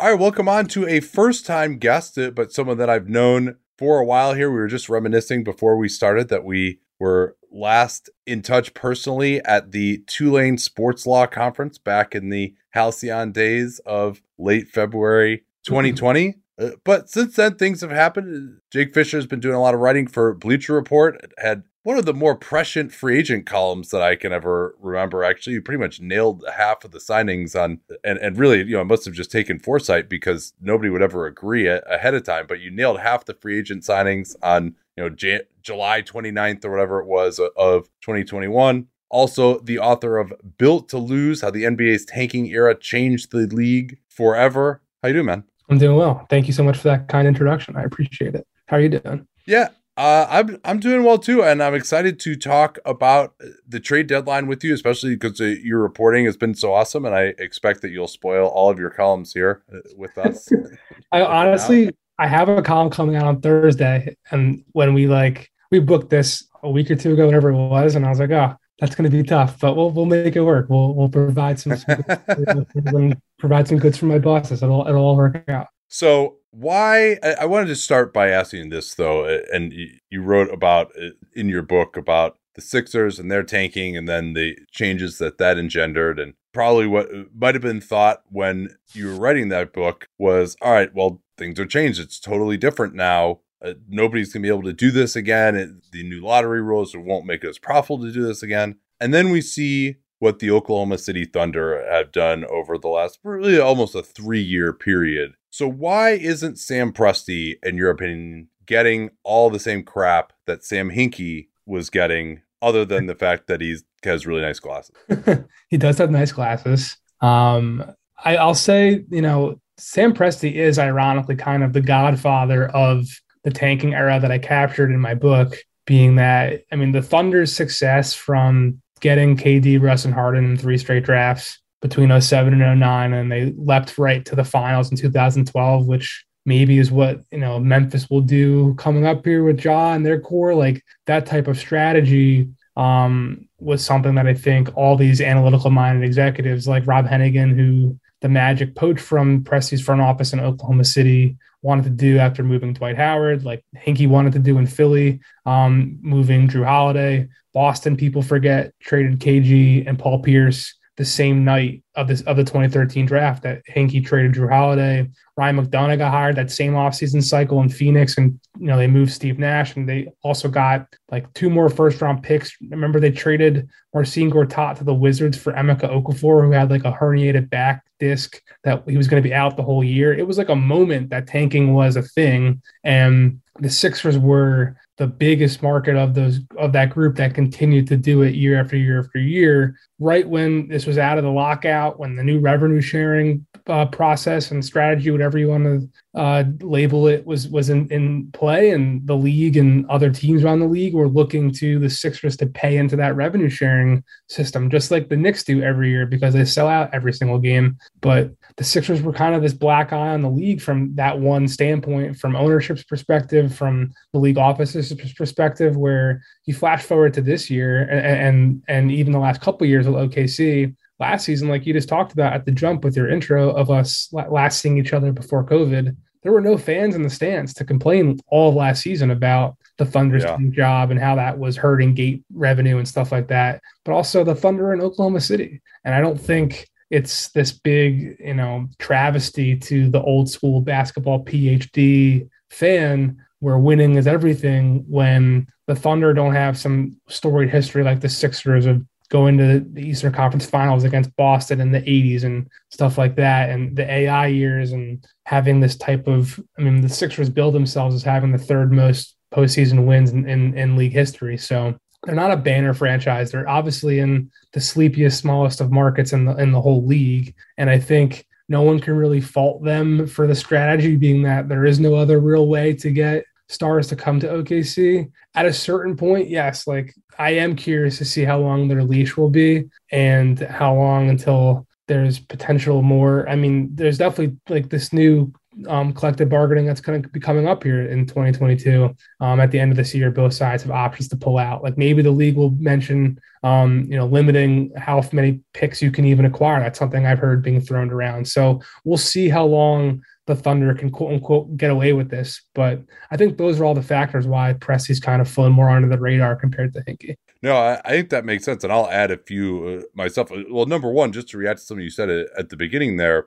All right, welcome on to a first time guest, uh, but someone that I've known for a while here. We were just reminiscing before we started that we were last in touch personally at the Tulane Sports Law Conference back in the halcyon days of late February 2020. Uh, but since then, things have happened. Jake Fisher has been doing a lot of writing for Bleacher Report. Had one of the more prescient free agent columns that I can ever remember. Actually, you pretty much nailed half of the signings on, and and really, you know, must have just taken foresight because nobody would ever agree a- ahead of time. But you nailed half the free agent signings on, you know, Jan- July 29th or whatever it was of 2021. Also, the author of Built to Lose: How the NBA's Tanking Era Changed the League Forever. How you doing, man? I'm doing well. Thank you so much for that kind introduction. I appreciate it. How are you doing? Yeah, uh, I'm I'm doing well too, and I'm excited to talk about the trade deadline with you, especially because uh, your reporting has been so awesome, and I expect that you'll spoil all of your columns here uh, with us. I honestly, I have a column coming out on Thursday, and when we like we booked this a week or two ago, whatever it was, and I was like, oh, that's going to be tough, but we'll we'll make it work. We'll we'll provide some, some provide some goods for my bosses. It'll it'll all work out. So why I, I wanted to start by asking this though, and you, wrote about in your book about the Sixers and their tanking, and then the changes that that engendered, and probably what might have been thought when you were writing that book was, all right, well things are changed. It's totally different now. Uh, nobody's gonna be able to do this again. It, the new lottery rules won't make it as profitable to do this again. And then we see what the Oklahoma City Thunder have done over the last really almost a three year period. So why isn't Sam Presti, in your opinion, getting all the same crap that Sam Hinkie was getting, other than the fact that he has really nice glasses? he does have nice glasses. Um, I, I'll say, you know, Sam Presti is ironically kind of the godfather of the tanking era that I captured in my book, being that, I mean, the Thunder's success from getting KD, Russ, and Harden in three straight drafts between 07 and 09, and they leapt right to the finals in 2012, which maybe is what you know Memphis will do coming up here with Ja and their core. Like that type of strategy um, was something that I think all these analytical minded executives like Rob Hennigan, who the Magic poached from Presti's front office in Oklahoma City, wanted to do after moving Dwight Howard, like Hinkie wanted to do in Philly, um, moving Jrue Holiday. Boston, people forget, traded KG and Paul Pierce the same night of this of the 2013 draft that Hinkie traded Jrue Holiday. Ryan McDonough got hired that same offseason cycle in Phoenix, and you know they moved Steve Nash, and they also got like two more first round picks. Remember they traded Marcin Gortat to the Wizards for Emeka Okafor, who had like a herniated back disc that he was going to be out the whole year. It was like a moment that tanking was a thing, and the Sixers were the biggest market of those of that group that continued to do it year after year after year right when this was out of the lockout when the new revenue sharing uh, process and strategy whatever you want to uh, label it was was in, in play. And the league and other teams around the league were looking to the Sixers to pay into that revenue sharing system just like the Knicks do every year because they sell out every single game. But the Sixers were kind of this black eye on the league from that one standpoint from ownership's perspective from the league office's perspective where you flash forward to this year and and, and even the last couple years with OKC last season, like you just talked about at the jump with your intro of us last seeing each other before COVID, there were no fans in the stands to complain all of last season about the Thunder's yeah. job and how that was hurting gate revenue and stuff like that. But also the Thunder in Oklahoma City. And I don't think it's this big, you know, travesty to the old school basketball PhD fan where winning is everything when the Thunder don't have some storied history like the Sixers of going to the Eastern Conference Finals against Boston in the 80s and stuff like that, and the AI years, and having this type of. I mean, the Sixers build themselves as having the third most postseason wins in, in, in league history. So they're not a banner franchise. They're obviously in the sleepiest, smallest of markets in the in the whole league, and I think no one can really fault them for the strategy being that there is no other real way to get stars to come to OKC. At a certain point, yes, like I am curious to see how long their leash will be and how long until there's potential more. I mean, there's definitely like this new um, collective bargaining that's going to be coming up here in 2022. Um, at the end of this year, both sides have options to pull out. Like maybe the league will mention, um, you know, limiting how many picks you can even acquire. That's something I've heard being thrown around. So we'll see how long the Thunder can quote unquote get away with this. But I think those are all the factors why Presti's kind of flown more under the radar compared to Hinkie. No, I, I, think that makes sense, and I'll add a few uh, myself. Well, number one, just to react to something you said at the beginning there,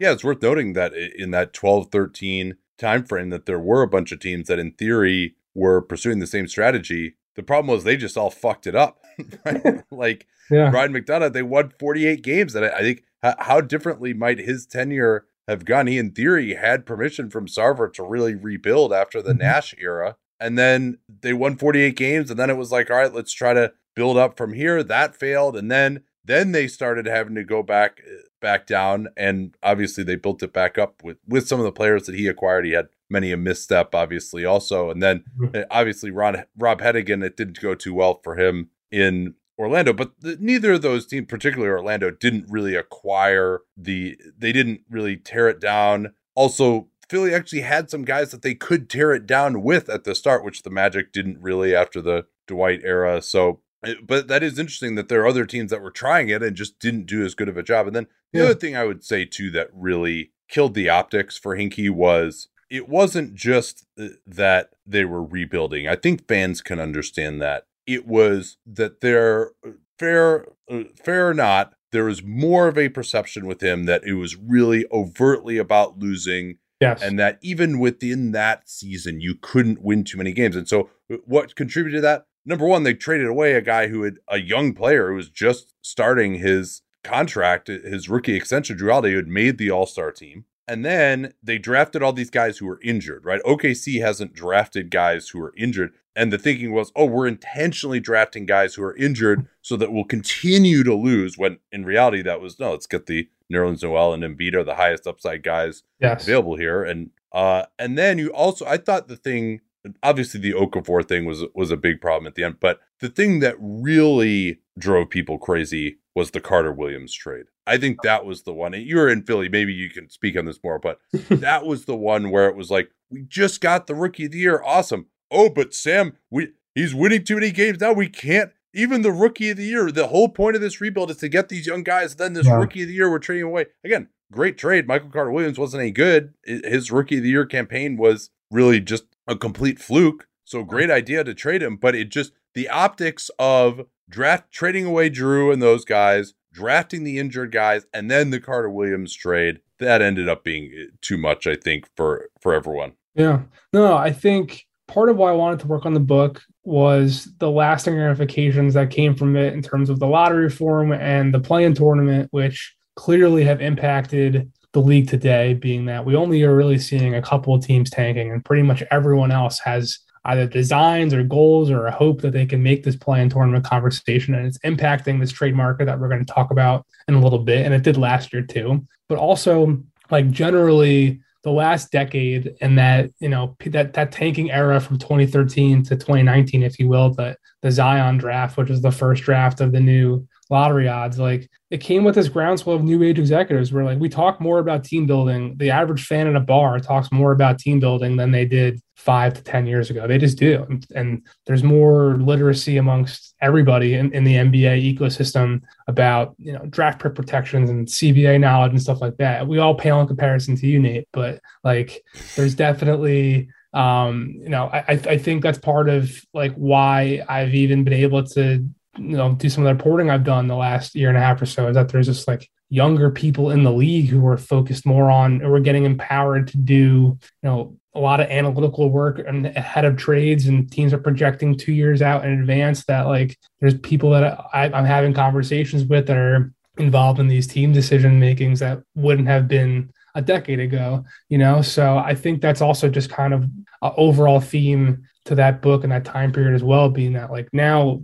yeah, it's worth noting that in that 12-13 time frame that there were a bunch of teams that in theory were pursuing the same strategy. The problem was they just all fucked it up. Right? like yeah. Ryan McDonough, they won 48 games. And I, I think how, how differently might his tenure have gone? He, in theory, had permission from Sarver to really rebuild after the mm-hmm. Nash era. And then they won 48 games. And then it was like, all right, let's try to build up from here. That failed. And then then they started having to go back back down, and obviously they built it back up with with some of the players that he acquired. He had many a misstep, obviously, also, and then mm-hmm. Eh, obviously Ron Rob Hennigan. It didn't go too well for him in Orlando, but the, neither of those teams, particularly Orlando, didn't really acquire the. They didn't really tear it down. Also, Philly actually had some guys that they could tear it down with at the start, which the Magic didn't really after the Dwight era. So but that is interesting that there are other teams that were trying it and just didn't do as good of a job. And then the yeah. other thing I would say too that really killed the optics for Hinkie was it wasn't just uh, that they were rebuilding. I think fans can understand that. It was that they're uh, fair, uh, fair or not, there was more of a perception with him that it was really overtly about losing. Yes. And that even within that season, you couldn't win too many games. And so, what contributed to that? number one, they traded away a guy who had a young player who was just starting his contract, his rookie extension, Jrue Holiday, who had made the All Star team. And then they drafted all these guys who were injured, right? OKC hasn't drafted guys who are injured. And the thinking was, oh, we're intentionally drafting guys who are injured so that we'll continue to lose. When in reality, that was no, let's get the Nerlens Noel and Embiid are the highest upside guys yes. available here. And uh, and then you also, I thought the thing obviously the Okafor thing was was a big problem at the end, but the thing that really drove people crazy was the Carter Williams trade. I think that was the one. You were in Philly, maybe you can speak on this more, but that was the one where it was like, we just got the rookie of the year, awesome. Oh, but Sam, we he's winning too many games now. We can't even the rookie of the year. The whole point of this rebuild is to get these young guys. Then this yeah. rookie of the year, we're trading away again. Great trade. Michael Carter Williams wasn't any good. His rookie of the year campaign was really just a complete fluke. So great idea to trade him, but it just the optics of draft trading away Jrue and those guys, drafting the injured guys, and then the Carter Williams trade that ended up being eh, too much, I think, for for everyone. Yeah, no, I think part of why I wanted to work on the book was the lasting ramifications that came from it in terms of the lottery reform and the play-in tournament, which clearly have impacted the league today, being that we only are really seeing a couple of teams tanking, and pretty much everyone else has either designs or goals or a hope that they can make this play in tournament conversation. And it's impacting this trade market that we're going to talk about in a little bit. And it did last year too. But also, like generally, the last decade and that you know that that tanking era from 2013 to 2019 if you will the the zion draft which was the first draft of the new lottery odds. Like it came with this groundswell of new age executives where like we talk more about team building. The average fan in a bar talks more about team building than they did five to 10 years ago. They just do. And, and there's more literacy amongst everybody in, in the NBA ecosystem about, you know, draft pick protections and CBA knowledge and stuff like that. We all pale in comparison to you, Nate, but like there's definitely um, you know, I, I think that's part of like why I've even been able to you know do some of the reporting I've done the last year and a half or so is that there's just like younger people in the league who are focused more on or getting empowered to do you know a lot of analytical work and ahead of trades and teams are projecting two years out in advance that like there's people that I, i'm having conversations with that are involved in these team decision makings that wouldn't have been a decade ago you know? So i think that's also just kind of an overall theme to that book and that time period as well being that like now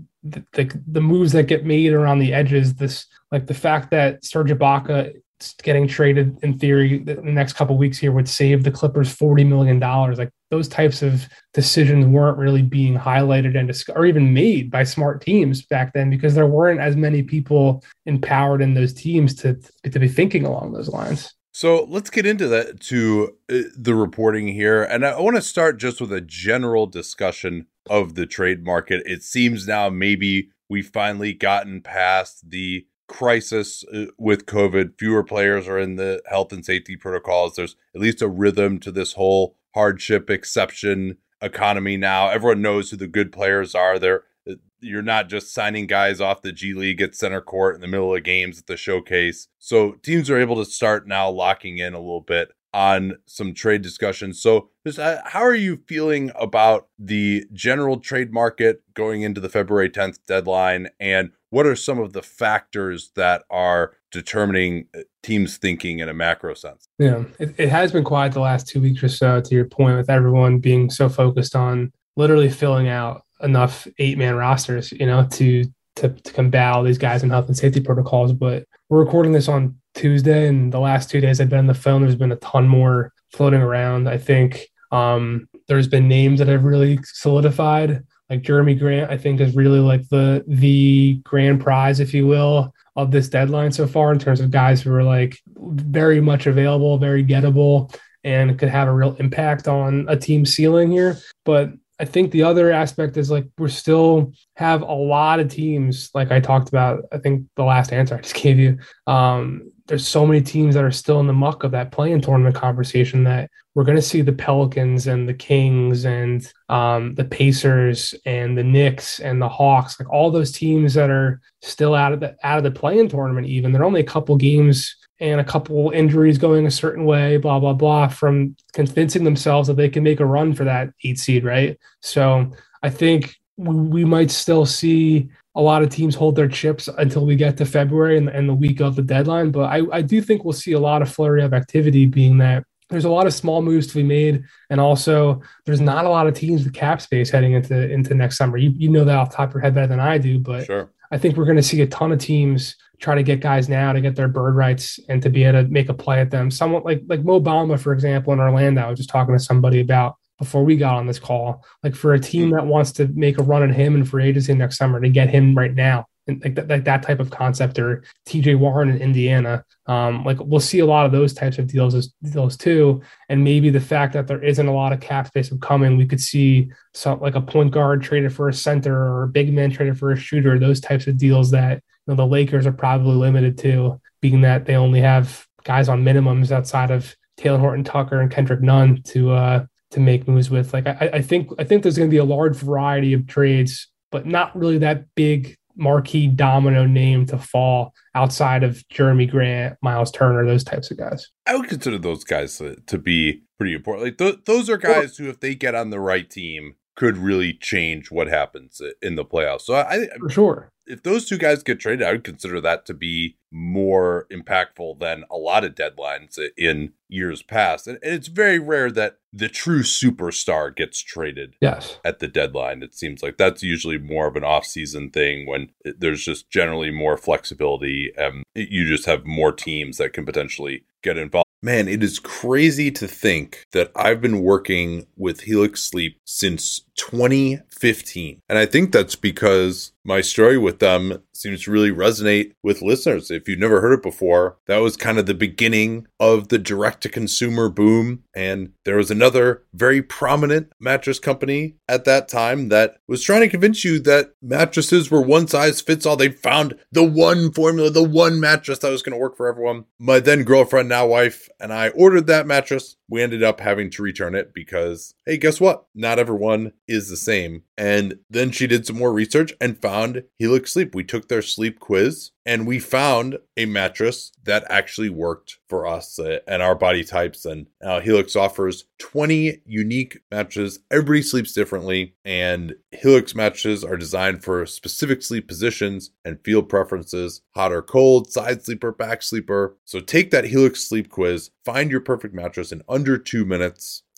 the, the, moves that get made around the edges this like the fact that Serge Ibaka getting traded in theory the next couple weeks here would save the Clippers forty million dollars. Like those types of decisions weren't really being highlighted and dis- or even made by smart teams back then because there weren't as many people empowered in those teams to to be thinking along those lines. So let's get into that to uh, the reporting here, and I want to start just with a general discussion of the trade market. It seems now maybe we've finally gotten past the crisis uh, with COVID. Fewer players are in the health and safety protocols. There's at least a rhythm to this whole hardship exception economy now. Everyone knows who the good players are. They're uh, you're not just signing guys off the G League at center court in the middle of games at the showcase. So teams are able to start now locking in a little bit on some trade discussions. So, just uh, how are you feeling about the general trade market going into the February 10th deadline? And what are some of the factors that are determining uh, teams thinking in a macro sense? Yeah, it, it has been quiet the last two weeks or so, to your point, with everyone being so focused on literally filling out enough eight man rosters, you know, to to, to combat all these guys in health and safety protocols. But we're recording this on Tuesday, and the last two days I've been on the phone. There's been a ton more floating around. I think um, there's been names that have really solidified. Like Jerami Grant, I think is really like the the grand prize, if you will, of this deadline so far in terms of guys who are like very much available, very gettable, and could have a real impact on a team ceiling here. But I think the other aspect is like we're still have a lot of teams, like I talked about, I think the last answer I just gave you. Um, there's so many teams that are still in the muck of that play-in tournament conversation that we're going to see the Pelicans and the Kings and um, the Pacers and the Knicks and the Hawks, like all those teams that are still out of the out of the play-in tournament. Even they're only a couple games and a couple injuries going a certain way, blah, blah, blah, from convincing themselves that they can make a run for that eight seed, right? So I think we, we might still see a lot of teams hold their chips until we get to February and, and the week of the deadline. But I, I do think we'll see a lot of flurry of activity being that there's a lot of small moves to be made, and also there's not a lot of teams with cap space heading into into next summer. You, you know that off the top of your head better than I do, but sure. I think we're going to see a ton of teams try to get guys now to get their bird rights and to be able to make a play at them. Someone like like Mo Bamba, for example, in Orlando. I was just talking to somebody about before we got on this call. Like for a team that wants to make a run at him in free agency next summer to get him right now. And like that, like that type of concept, or TJ Warren in Indiana, um, like we'll see a lot of those types of deals as deals too. And maybe the fact that there isn't a lot of cap space coming, we could see some like a point guard traded for a center or a big man traded for a shooter. Those types of deals that know, the Lakers are probably limited to, being that they only have guys on minimums outside of Talen Horton Tucker and Kendrick Nunn to uh, to make moves with. Like I, I think I think there's going to be a large variety of trades, but not really that big marquee domino name to fall outside of Jerami Grant, Miles Turner, those types of guys. I would consider those guys to, to be pretty important. Like th- those are guys who, if they get on the right team, could really change what happens in the playoffs. So I, for sure, if those two guys get traded, I would consider that to be more impactful than a lot of deadlines in years past. And, it's very rare that the true superstar gets traded yes. at the deadline. It seems like that's usually more of an off-season thing when there's just generally more flexibility and you just have more teams that can potentially get involved. Man, it is crazy to think that I've been working with Helix Sleep since 2015. And I think that's because my story with them seems to really resonate with listeners. If you've never heard it before, that was kind of the beginning of the direct to consumer boom. And there was another very prominent mattress company at that time that was trying to convince you that mattresses were one size fits all. They found the one formula, the one mattress that was going to work for everyone. My then girlfriend, now wife, and I ordered that mattress. We ended up having to return it because, hey, guess what? Not everyone is the same. And then she did some more research and found Helix Sleep. We took their sleep quiz and we found a mattress that actually worked for us uh, and our body types. And uh, Helix offers 20 unique mattresses. Everybody sleeps differently, and Helix mattresses are designed for specific sleep positions and field preferences hot or cold, side sleeper, back sleeper. So take that Helix sleep quiz, find your perfect mattress in under two minutes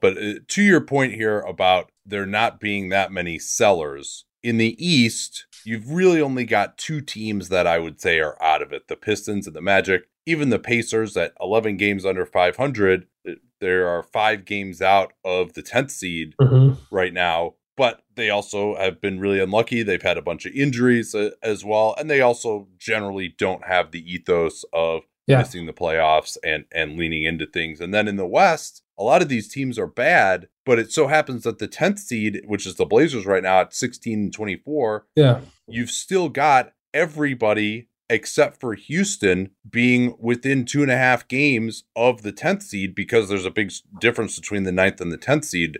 But uh, to your point here about there not being that many sellers, in the East, you've really only got two teams that I would say are out of it the Pistons and the Magic. Even the Pacers at 11 games under 500, uh, there are five games out of the 10th seed mm-hmm. right now but they also have been really unlucky. They've had a bunch of injuries uh, as well, and they also generally don't have the ethos of yeah. missing the playoffs and and leaning into things. And then in the West, a lot of these teams are bad, but it so happens that the 10th seed, which is the Blazers right now at 16 and 24, yeah. You've still got everybody except for Houston being within two and a half games of the 10th seed because there's a big difference between the ninth and the 10th seed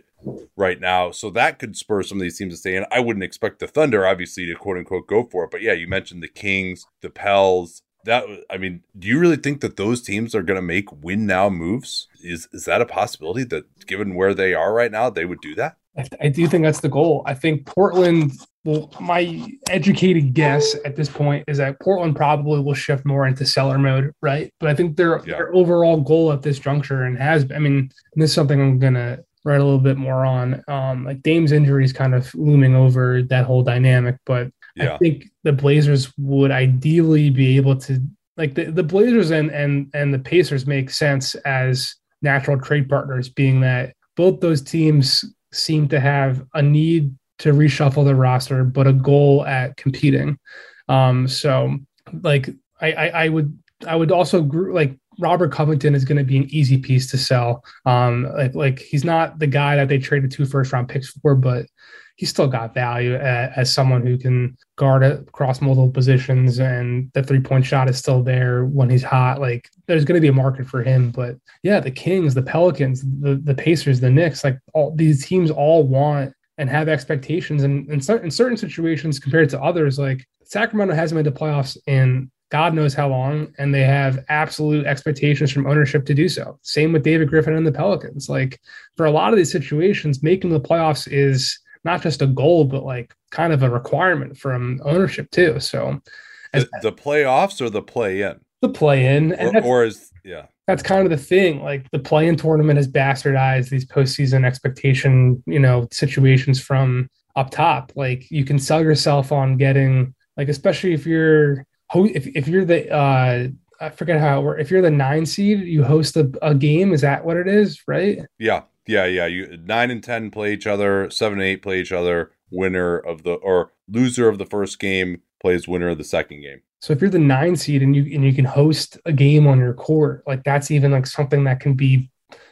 right now. So that could spur some of these teams to stay in. I wouldn't expect the Thunder, obviously, to quote unquote go for it. But yeah, you mentioned the Kings, the Pels. That I mean, do you really think that those teams are going to make win now moves? Is is that a possibility that given where they are right now, they would do that? I, I do think that's the goal. I think Portland well, my educated guess at this point is that Portland probably will shift more into seller mode, right? But I think their, yeah. their overall goal at this juncture and has, I mean, this is something I'm gonna write a little bit more on. Um, like Dame's injury is kind of looming over that whole dynamic, but yeah. I think the Blazers would ideally be able to like the, the Blazers and and and the Pacers make sense as natural trade partners, being that both those teams seem to have a need to reshuffle the roster, but a goal at competing. Um, so like I, I, I would I would also like Robert Covington is going to be an easy piece to sell. Um, like like he's not the guy that they traded two first round picks for, but he's still got value as, someone who can guard across multiple positions, and the three point shot is still there when he's hot. Like there's going to be a market for him. But yeah, the Kings, the Pelicans, the the Pacers, the Knicks, like all these teams all want and have expectations. And in, in certain situations compared to others, like Sacramento hasn't made the playoffs in God knows how long, and they have absolute expectations from ownership to do so. Same with David Griffin and the Pelicans. Like for a lot of these situations, making the playoffs is not just a goal, but like kind of a requirement from ownership too. So the, the playoffs or the play in? The play in. Or, or is yeah. That's kind of the thing. Like the play in tournament has bastardized these postseason expectation, you know, situations from up top. Like you can sell yourself on getting like especially if you're if if you're the uh I forget how it works. If you're the nine seed, you host a, a game. Is that what it is? Right? Yeah, yeah, yeah. You nine and ten play each other. Seven and eight play each other. Winner of the or loser of the first game plays winner of the second game. So if you're the nine seed and you and you can host a game on your court, like that's even like something that can be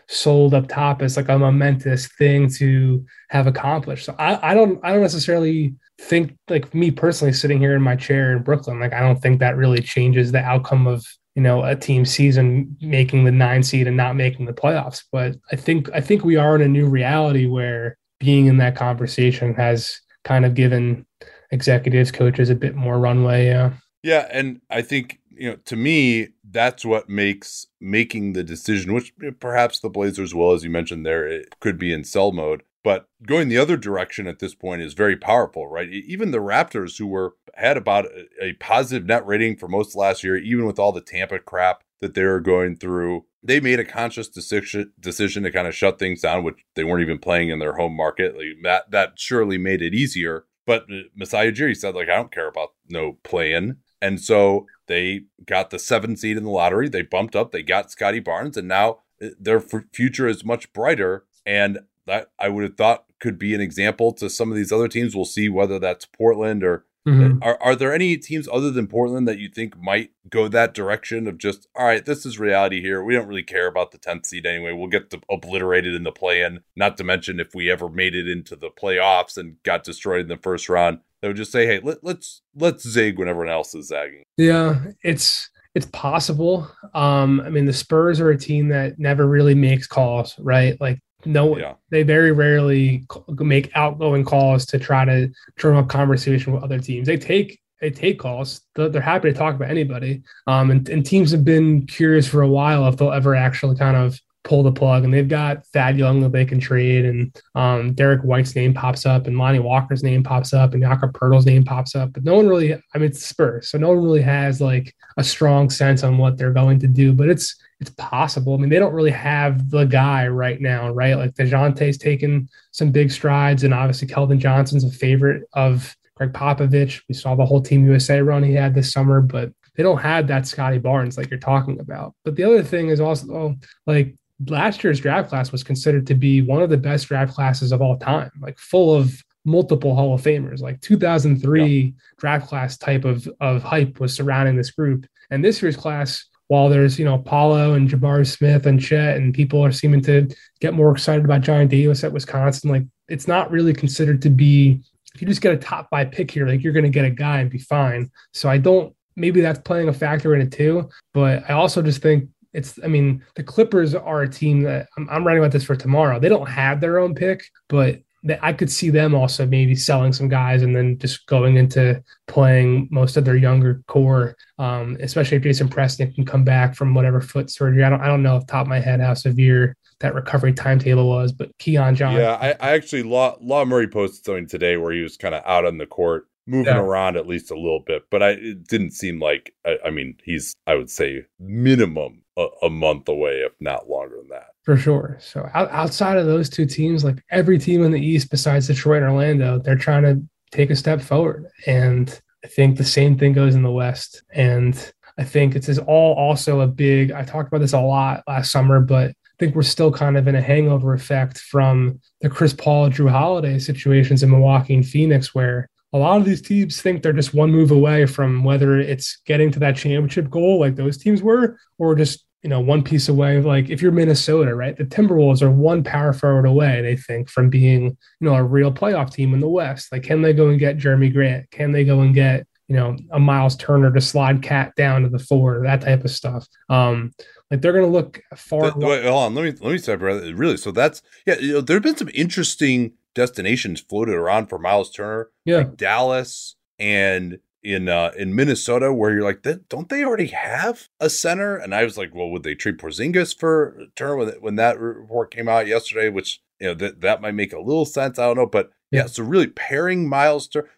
sold up top as like a momentous thing to have accomplished. So I, I don't I don't necessarily think like me personally sitting here in my chair in Brooklyn, like I don't think that really changes the outcome of you know a team season making the nine seed and not making the playoffs. But I think I think we are in a new reality where being in that conversation has kind of given executives, coaches a bit more runway. Yeah. Yeah, and I think you know to me that's what makes making the decision, which perhaps the Blazers will, as you mentioned there, it could be in sell mode. But going the other direction at this point is very powerful, right? Even the Raptors, who were had about a, positive net rating for most last year, even with all the Tampa crap that they were going through, they made a conscious decision decision to kind of shut things down, which they weren't even play-in in their home market. Like that that surely made it easier. But uh, Masai Ujiri said, like, I don't care about no playing. And so they got the seven seed in the lottery. They bumped up. They got Scottie Barnes, and now uh, their future is much brighter. And that I would have thought could be an example to some of these other teams. We'll see whether that's Portland or mm-hmm. are are there any teams other than Portland that you think might go that direction of just all right, this is reality here. We don't really care about the tenth seed anyway. We'll get the, obliterated in the play in. Not to mention if we ever made it into the playoffs and got destroyed in the first round, they would just say, hey, let, let's let's zig when everyone else is zagging. Yeah, it's it's possible. Um, I mean, the Spurs are a team that never really makes calls, right? Like no yeah. they very rarely make outgoing calls to try to turn up conversation with other teams. They take they take calls. They're happy to talk about anybody. Um, and, and teams have been curious for a while if they'll ever actually kind of pull the plug and they've got Thad Young that they can trade and um, Derrick White's name pops up and Lonnie Walker's name pops up and Jakob Poeltl's name pops up but no one really I mean it's Spurs so no one really has like a strong sense on what they're going to do but it's it's possible. I mean, they don't really have the guy right now, right? Like DeJounte's taken some big strides, and obviously Keldon Johnson's a favorite of Gregg Popovich. We saw the whole Team USA run he had this summer, but they don't have that Scottie Barnes like you're talking about. But the other thing is also like last year's draft class was considered to be one of the best draft classes of all time, like full of multiple Hall of Famers. Like 2003 yeah. draft class type of of hype was surrounding this group, and this year's class while there's you know Paolo and Jabari Smith and Chet and people are seeming to get more excited about Johnny Davis at Wisconsin, like it's not really considered to be if you just get a top five pick here, like you're going to get a guy and be fine. So I don't maybe that's playing a factor in it too, but I also just think it's I mean the Clippers are a team that I'm, I'm writing about this for tomorrow. They don't have their own pick, but I could see them also maybe selling some guys and then just going into playing most of their younger core, um, especially if Jason Preston can come back from whatever foot surgery. I don't I don't know off top of my head how severe that recovery timetable was, but Keon John. Yeah, I, I actually Law Law Murray posted something today where he was kind of out on the court moving yeah. around at least a little bit, but I it didn't seem like I, I mean he's I would say minimum a, a, month away, if not longer than that. For sure. So out, outside of those two teams, like every team in the East besides Detroit and Orlando, they're trying to take a step forward, and I think the same thing goes in the West. And I think it's all also a big. I talked about this a lot last summer, but I think we're still kind of in a hangover effect from the Chris Paul, Jrue Holiday situations in Milwaukee and Phoenix, where a lot of these teams think they're just one move away from whether it's getting to that championship goal like those teams were, or just you know, one piece away. Like if you're Minnesota, right? The Timberwolves are one power forward away, they think, from being, you know, a real playoff team in the West. Like, can they go and get Jerami Grant? Can they go and get, you know, a Miles Turner to slide KAT down to the four, that type of stuff. Um, like they're going to look far. Wait, hold on. Let me let me separate. Really, so that's yeah. You know, there have been some interesting destinations floated around for Miles Turner. Yeah, like Dallas and in uh, in Minnesota where you're like, don't they already have a center? And I was like, well, would they trade Porzingis for Turner when, when that report came out yesterday? Which you know that that might make a little sense. I don't know, but yeah. yeah so really pairing Miles Turner.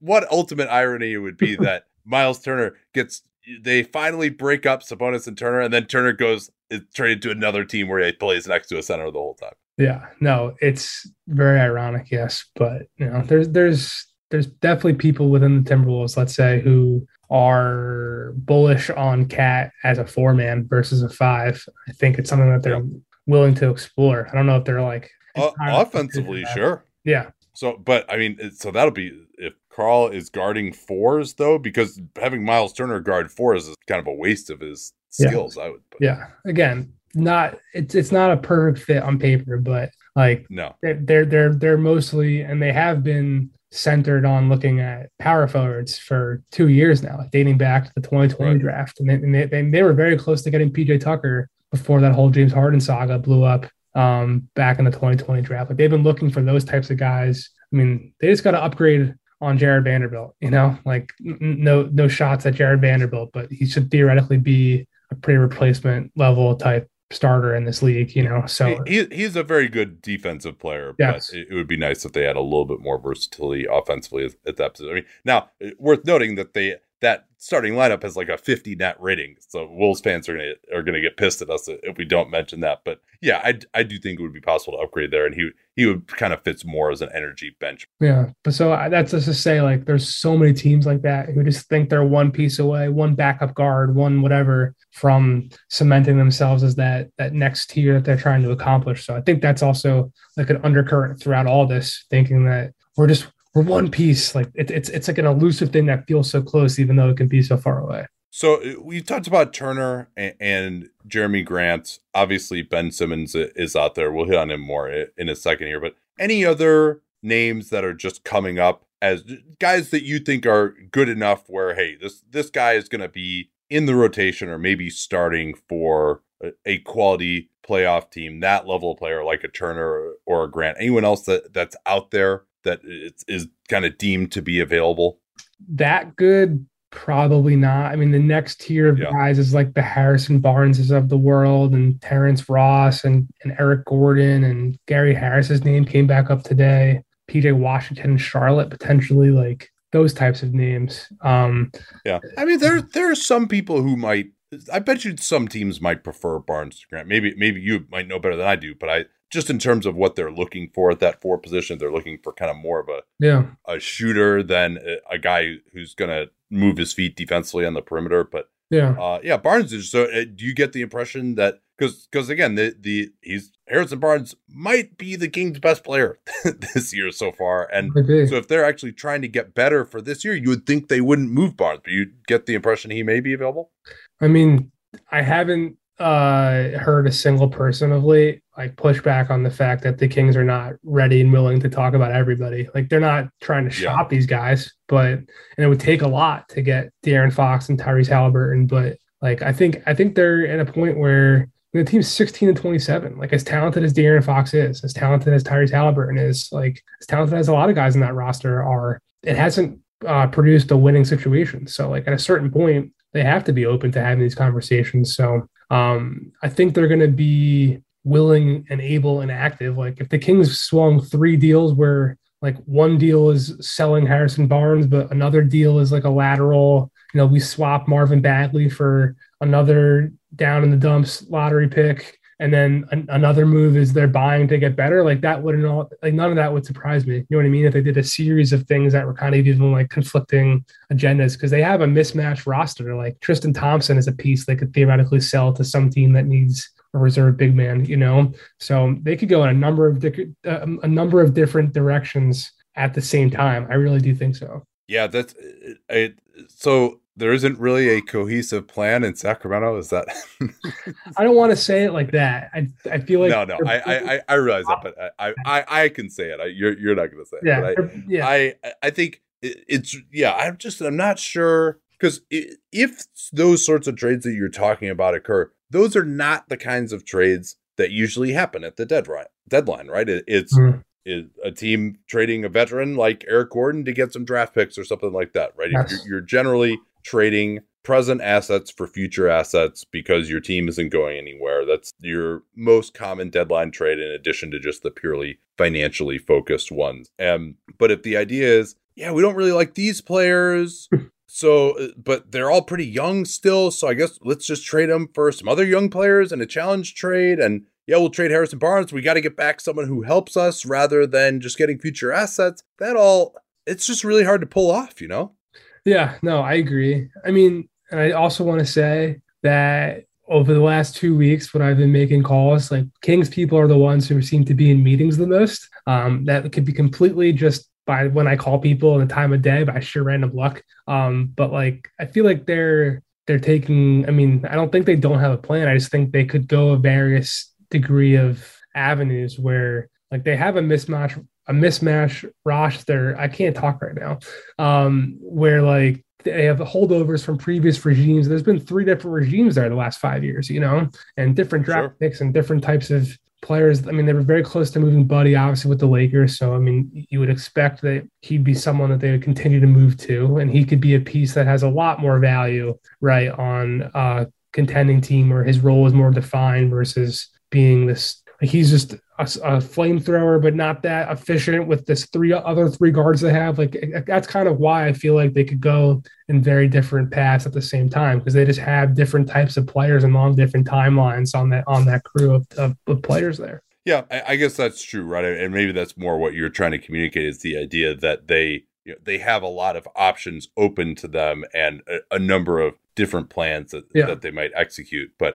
What ultimate irony it would be that Miles Turner gets they finally break up Sabonis and Turner, and then Turner goes is traded to another team where he plays next to a center the whole time. Yeah, no, it's very ironic, yes, but you know, there's there's there's definitely people within the Timberwolves, let's say, who are bullish on KAT as a four man versus a five. I think it's something that they're yeah. willing to explore. I don't know if they're like uh, offensively, sure. Yeah. So, but I mean, so that'll be if Karl is guarding fours though, because having Miles Turner guard fours is kind of a waste of his skills. Yeah. I would. Put. Yeah. Again, not it's it's not a perfect fit on paper, but like no, they're they're they're, mostly and they have been centered on looking at power forwards for two years now, dating back to the 2020 right. draft. And, they, and they, they, were very close to getting PJ Tucker before that whole James Harden saga blew up um, back in the 2020 draft. Like they've been looking for those types of guys. I mean, they just got to upgrade on Jarred Vanderbilt, you know, like n- no no shots at Jarred Vanderbilt, but he should theoretically be a pre replacement level type starter in this league, you know. So he, he's a very good defensive player, yes. but it, it, would be nice if they had a little bit more versatility offensively at, at that position. I mean, now worth noting that they that starting lineup has like a 50 net rating. So Wolves fans are gonna are gonna get pissed at us if we don't mention that. But yeah, I, I do think it would be possible to upgrade there, and he he would kind of fits more as an energy bench. Yeah, but so that's just to say like there's so many teams like that who just think they're one piece away, one backup guard, one whatever from cementing themselves as that that next tier that they're trying to accomplish. So I think that's also like an undercurrent throughout all this, thinking that we're just we're one piece. Like it, it's it's like an elusive thing that feels so close, even though it can be so far away. So uh, we talked about Turner and, and, Jerami Grant. Obviously, Ben Simmons is out there. We'll hit on him more in a second here. But any other names that are just coming up as guys that you think are good enough where hey, this this guy is going to be in the rotation or maybe starting for a, a quality playoff team, that level of player like a Turner or a Grant. Anyone else that that's out there that is kind of deemed to be available? That good, probably not. I mean, the next tier of yeah. guys is like the Harrison Barneses of the world and Terrence Ross and, and Eric Gordon and Gary Harris's name came back up today. PJ Washington and Charlotte potentially like those types of names. Um, yeah, I mean there there are some people who might. I bet you some teams might prefer Barnes to Grant. Maybe maybe you might know better than I do, but I just in terms of what they're looking for at that four position, they're looking for kind of more of a yeah a shooter than a, a guy who's going to move his feet defensively on the perimeter. But yeah, uh, yeah, Barnes is. So, uh, do you get the impression that because because again, the the he's Harrison Barnes might be the Kings' best player this year so far, and so if they're actually trying to get better for this year, you would think they wouldn't move Barnes, but you get the impression he may be available. I mean, I haven't uh, heard a single person of late like push back on the fact that the Kings are not ready and willing to talk about everybody. Like they're not trying to shop yeah. these guys, but and it would take a lot to get De'Aaron Fox and Tyrese Halliburton. But like I think I think they're at a point where the team's 16 and 27. Like as talented as De'Aaron Fox is, as talented as Tyrese Halliburton is, like as talented as a lot of guys in that roster are, it hasn't uh, produced a winning situation. So like at a certain point, they have to be open to having these conversations. So um, I think they're going to be willing and able and active. Like if the Kings swung three deals where like one deal is selling Harrison Barnes, but another deal is like a lateral, you know, we swap Marvin Bagley for another down in the dumps lottery pick. And then an- another move is they're buying to get better. Like that wouldn't all, like none of that would surprise me. You know what I mean? If they did a series of things that were kind of even like conflicting agendas, because they have a mismatched roster. Like Tristan Thompson is a piece they could theoretically sell to some team that needs a reserve big man, you know. So they could go in a number of di- uh, a number of different directions at the same time. I really do think so. Yeah, that's it. So there isn't really a cohesive plan in Sacramento. Is that? I don't want to say it like that. I I feel like no, no. I I, I realize that, but I I, I can say it. I, you're you're not going to say it. Yeah, I, yeah. I I think it's yeah. I'm just I'm not sure because if those sorts of trades that you're talking about occur, those are not the kinds of trades that usually happen at the deadline. Deadline, right? It, it's mm-hmm. it, a team trading a veteran like Eric Gordon to get some draft picks or something like that, right? You're, you're generally trading present assets for future assets because your team isn't going anywhere. That's your most common deadline trade in addition to just the purely financially focused ones. Um, but if the idea is, yeah, we don't really like these players, So, uh, but they're all pretty young still. So I guess let's just trade them for some other young players and a challenge trade. And yeah, we'll trade Harrison Barnes. We got to get back someone who helps us rather than just getting future assets. That all, it's just really hard to pull off, you know? Yeah, no, I agree. I mean, and I also want to say that over the last two weeks when I've been making calls, like Kings people are the ones who seem to be in meetings the most. Um, that could be completely just by when I call people and the time of day by sheer random luck. Um, but like I feel like they're they're taking. I mean, I don't think they don't have a plan. I just think they could go a various degree of avenues where like they have a mismatch a mismatch roster. I can't talk right now. Um, where like they have holdovers from previous regimes. There's been three different regimes there the last five years, you know, and different draft sure. picks and different types of players. I mean, they were very close to moving Buddy, obviously, with the Lakers. So, I mean, you would expect that he'd be someone that they would continue to move to, and he could be a piece that has a lot more value, right, on a contending team where his role is more defined versus being this. He's just a, a flamethrower, but not that efficient with this three other three guards they have. Like eh, eh, that's kind of why I feel like they could go in very different paths at the same time because they just have different types of players and on different timelines on that on that crew of, of, of players there. Yeah, I, I guess that's true, right? And maybe that's more what you're trying to communicate is the idea that they you know, they have a lot of options open to them and a, a number of different plans that, yeah. that they might execute. But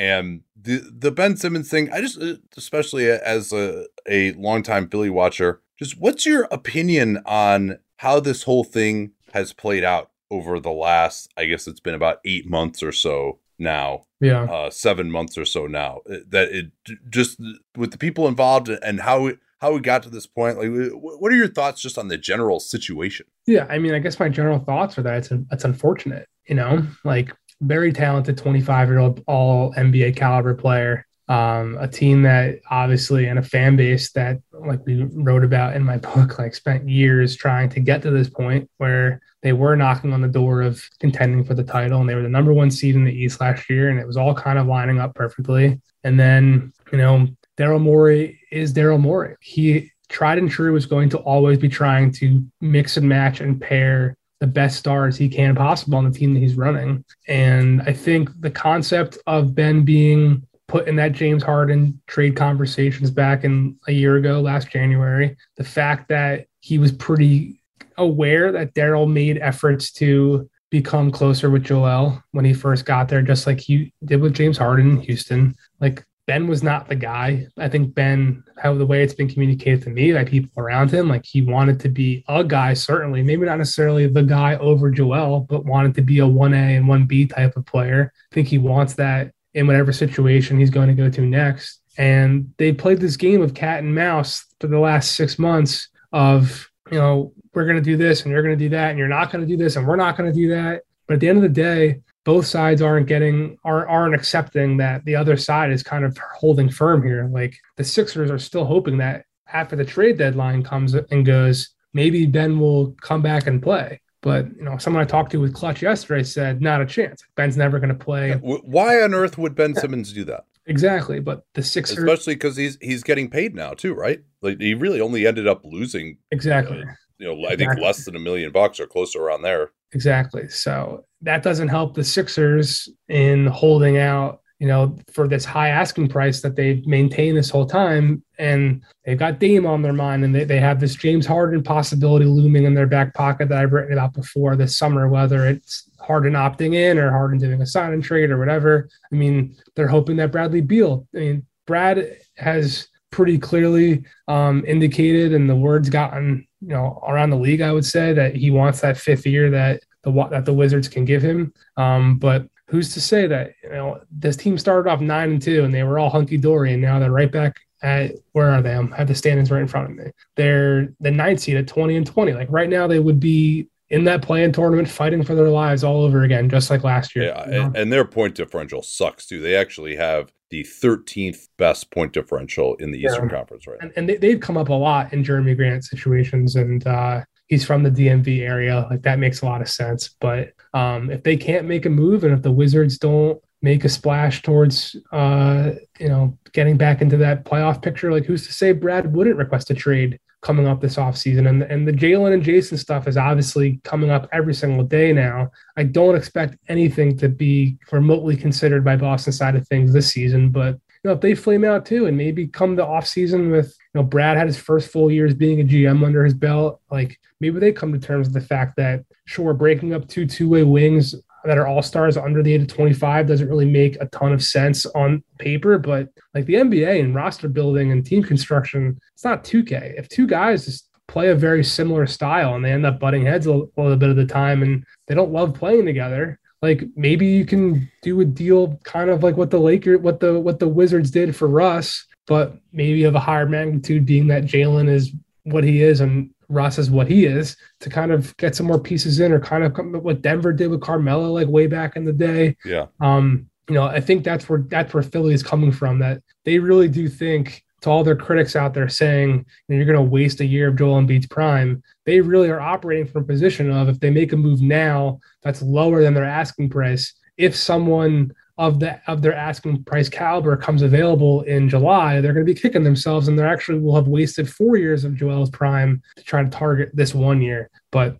And the the Ben Simmons thing, I just, especially as a, a longtime Philly watcher, just what's your opinion on how this whole thing has played out over the last, I guess it's been about eight months or so now. Yeah. Uh, seven months or so now. Uh, that it just with the people involved and how it, how we got to this point. Like, what are your thoughts just on the general situation? Yeah, I mean, I guess my general thoughts are that it's it's unfortunate. You know, like very talented 25 year old all NBA caliber player. Um, a team that obviously and a fan base that like we wrote about in my book like spent years trying to get to this point where they were knocking on the door of contending for the title and they were the number one seed in the east last year and it was all kind of lining up perfectly and then you know daryl morey is daryl morey he tried and true was going to always be trying to mix and match and pair the best stars he can possible on the team that he's running. And I think the concept of Ben being put in that James Harden trade conversations back in a year ago, last January, the fact that he was pretty aware that Daryl made efforts to become closer with Joel when he first got there, just like he did with James Harden in Houston. Like Ben was not the guy. I think Ben, how the way it's been communicated to me by people around him, like he wanted to be a guy, certainly, maybe not necessarily the guy over Joel, but wanted to be a 1A and 1B type of player. I think he wants that in whatever situation he's going to go to next. And they played this game of cat and mouse for the last six months of, you know, we're going to do this and you're going to do that and you're not going to do this and we're not going to do that. But at the end of the day, both sides aren't getting are aren't accepting that the other side is kind of holding firm here. Like the Sixers are still hoping that after the trade deadline comes and goes, maybe Ben will come back and play. But you know, someone I talked to with Clutch yesterday said not a chance. Ben's never going to play. Why on earth would Ben Simmons do that? Exactly, but the Sixers, especially because he's he's getting paid now too, right? Like he really only ended up losing exactly. Uh, You know, I think less than a million bucks or closer around there. Exactly. So that doesn't help the Sixers in holding out, you know, for this high asking price that they've maintained this whole time. And they've got Dame on their mind and they, they have this James Harden possibility looming in their back pocket that I've written about before this summer, whether it's Harden opting in or Harden doing a sign and trade or whatever. I mean, they're hoping that Bradley Beal, I mean, Brad has pretty clearly um, indicated and the words gotten you know around the league i would say that he wants that fifth year that the that the wizards can give him. Um, but who's to say that you know this team started off nine and two and they were all hunky-dory and now they're right back at where are they? I have the standings right in front of me. They're the ninth seed at 20 and 20 like right now they would be in that play-in tournament fighting for their lives all over again just like last year. Yeah you know? and, and their point differential sucks too. They actually have the 13th best point differential in the yeah. Eastern Conference right and, and, they, have come up a lot in Jerami Grant situations and uh, he's from the DMV area like that makes a lot of sense but um, if they can't make a move and if the Wizards don't make a splash towards uh, you know getting back into that playoff picture like who's to say Brad wouldn't request a trade coming up this offseason. And, and the Jaylen and Jayson stuff is obviously coming up every single day now. I don't expect anything to be remotely considered by Boston side of things this season, but you know, if they flame out too and maybe come the offseason with, you know, Brad had his first full years being a GM under his belt, like maybe they come to terms with the fact that sure, breaking up two two-way wings that are all stars under the age of 25 doesn't really make a ton of sense on paper, but like the NBA and roster building and team construction, it's not 2K. If two guys just play a very similar style and they end up butting heads a, little bit of the time and they don't love playing together, like maybe you can do a deal kind of like what the Lakers, what the what the Wizards did for Russ, but maybe of a higher magnitude, being that Jaylen is what he is and Russ is what he is to kind of get some more pieces in or kind of what Denver did with Carmelo like way back in the day. Yeah. Um, you know, I think that's where that's where Philly is coming from. That they really do think to all their critics out there saying you know, you're going to waste a year of Joel Embiid's prime. They really are operating from a position of if they make a move now that's lower than their asking price. If someone of the of their asking price caliber comes available in July, they're going to be kicking themselves, and they're actually will have wasted four years of Joel's prime to try to target this one year. But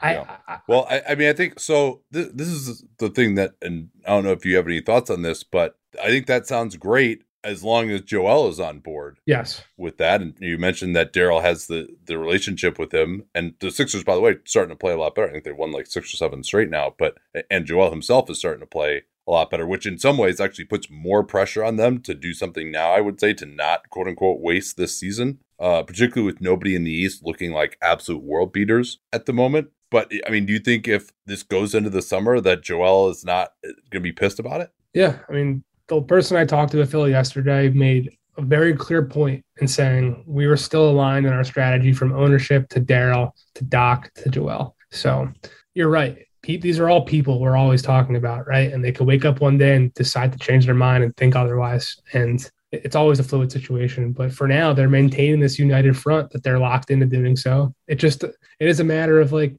I, yeah. I well, I, I, mean, I think so. This, this is the thing that, and I don't know if you have any thoughts on this, but I think that sounds great as long as Joel is on board. Yes, with that, and you mentioned that Daryl has the the relationship with him, and the Sixers, by the way, starting to play a lot better. I think they've won like six or seven straight now. But and Joel himself is starting to play a lot better, which in some ways actually puts more pressure on them to do something now, I would say, to not quote unquote waste this season, uh, particularly with nobody in the East looking like absolute world beaters at the moment. But I mean, do you think if this goes into the summer that Joel is not uh, going to be pissed about it? Yeah. I mean, the person I talked to at Philly yesterday made a very clear point in saying we were still aligned in our strategy from ownership to Daryl to Doc to Joel. So you're right these are all people we're always talking about, right? And they could wake up one day and decide to change their mind and think otherwise. And it's always a fluid situation. But for now, they're maintaining this united front that they're locked into doing so. It just it is a matter of like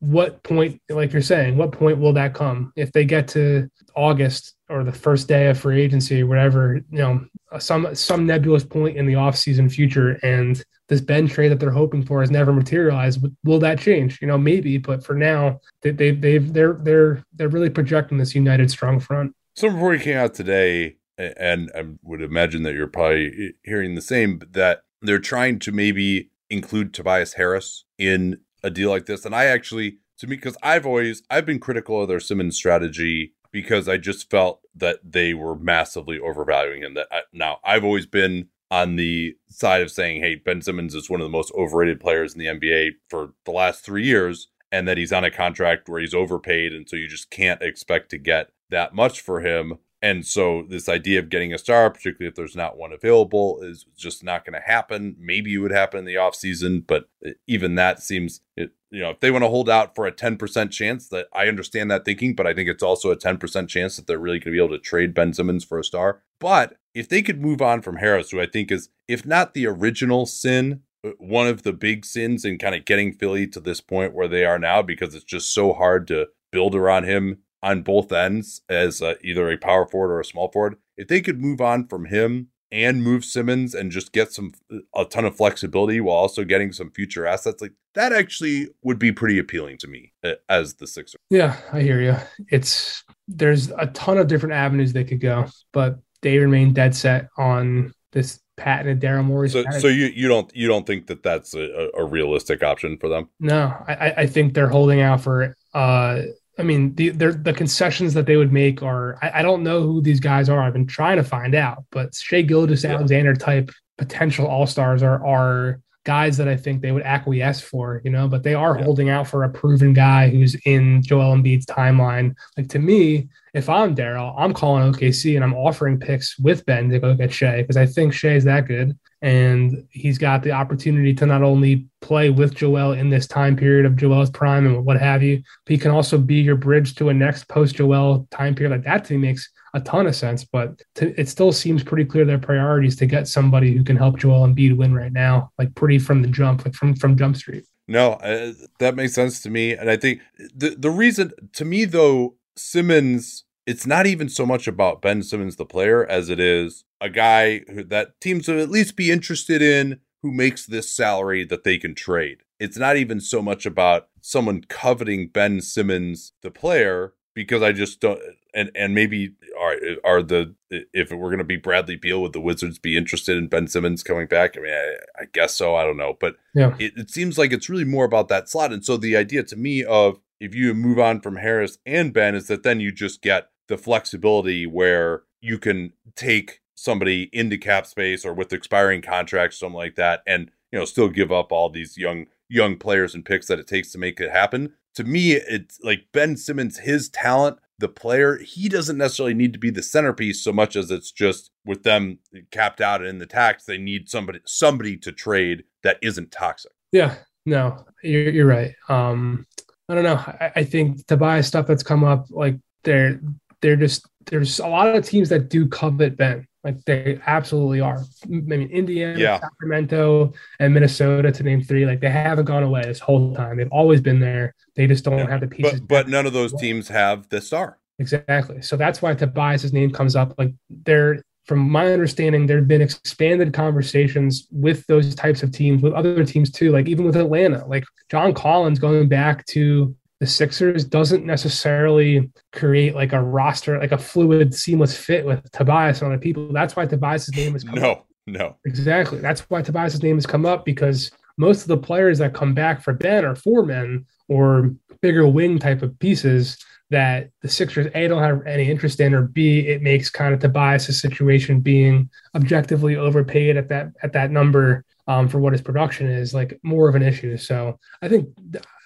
what point, like you're saying, what point will that come? If they get to August or the first day of free agency, whatever, you know, some some nebulous point in the offseason future, and this Ben trade that they're hoping for has never materialized. Will that change? You know, maybe, but for now, they, they they've they're they're they're really projecting this united strong front. Some reporting came out today, and I would imagine that you're probably hearing the same that they're trying to maybe include Tobias Harris in a deal like this. And I actually to me because I've always I've been critical of their Simmons strategy because I just felt that they were massively overvaluing him. That I, now I've always been on the side of saying, hey, Ben Simmons is one of the most overrated players in the NBA for the last three years, and that he's on a contract where he's overpaid, and so you just can't expect to get that much for him. And so this idea of getting a star, particularly if there's not one available, is just not going to happen. Maybe it would happen in the offseason, but even that seems it, you know, if they want to hold out for a 10% chance that I understand that thinking, but I think it's also a 10% chance that they're really going to be able to trade Ben Simmons for a star. But if they could move on from Harris, who I think is, if not the original sin, uh, one of the big sins in kind of getting Philly to this point where they are now, because it's just so hard to build around him on both ends as uh, either a power forward or a small forward. If they could move on from him and move Simmons and just get some uh, a ton of flexibility while also getting some future assets, like that actually would be pretty appealing to me uh, as the Sixer. Yeah, I hear you. It's there's a ton of different avenues they could go, but they remain dead set on this patented Daryl Morey. So, so you you don't you don't think that that's a, a realistic option for them? No, I, I think they're holding out for uh I mean, the the concessions that they would make are I, I, don't know who these guys are. I've been trying to find out, but Shai Gilgeous-Alexander type potential all stars are are guys that I think they would acquiesce for, you know, but they are yeah. holding out for a proven guy who's in Joel Embiid's timeline. Like to me, if I'm Daryl, I'm calling OKC and I'm offering picks with Ben to go get Shai because I think Shai is that good. And he's got the opportunity to not only play with Joel in this time period of Joel's prime and what have you, but he can also be your bridge to a next post Joel time period. Like that to me makes a ton of sense, but to, it still seems pretty clear their priorities to get somebody who can help Joel Embiid win right now, like pretty from the jump, like from from Jump Street. No, uh, that makes sense to me, and I think the the reason to me though Simmons, it's not even so much about Ben Simmons the player as it is a guy who, that teams would at least be interested in who makes this salary that they can trade. It's not even so much about someone coveting Ben Simmons the player because I just don't and and maybe are are the if it were going to be Bradley Beal would the Wizards be interested in Ben Simmons coming back? I mean, I, I guess so. I don't know, but yeah, it, it seems like it's really more about that slot. And so the idea to me of if you move on from Harris and Ben is that then you just get the flexibility where you can take somebody into cap space or with expiring contracts, something like that, and you know still give up all these young young players and picks that it takes to make it happen. To me, it's like Ben Simmons, his talent the player, he doesn't necessarily need to be the centerpiece so much as it's just with them capped out in the tax, they need somebody somebody to trade that isn't toxic. Yeah, no, you're, you're right. Um, I don't know. I, I think Tobias stuff that's come up, like they're they're just there's a lot of teams that do covet Ben. Like they absolutely are. I mean, Indiana, yeah. Sacramento, and Minnesota to name three. Like they haven't gone away this whole time. They've always been there. They just don't yeah. have the pieces. But, but none of those teams have the star. Exactly. So that's why Tobias's name comes up. Like there, from my understanding, there have been expanded conversations with those types of teams, with other teams too. Like even with Atlanta, like John Collins going back to the Sixers doesn't necessarily create like a roster, like a fluid, seamless fit with Tobias and other people. That's why Tobias's name is no, up. no, exactly. That's why Tobias's name has come up because most of the players that come back for Ben are four men or bigger wing type of pieces that the Sixers A don't have any interest in, or B it makes kind of Tobias's situation being objectively overpaid at that at that number um, for what his production is like more of an issue. So I think